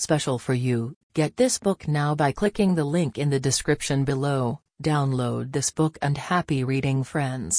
Special for you, get this book now by clicking the link in the description below. Download this book and happy reading friends.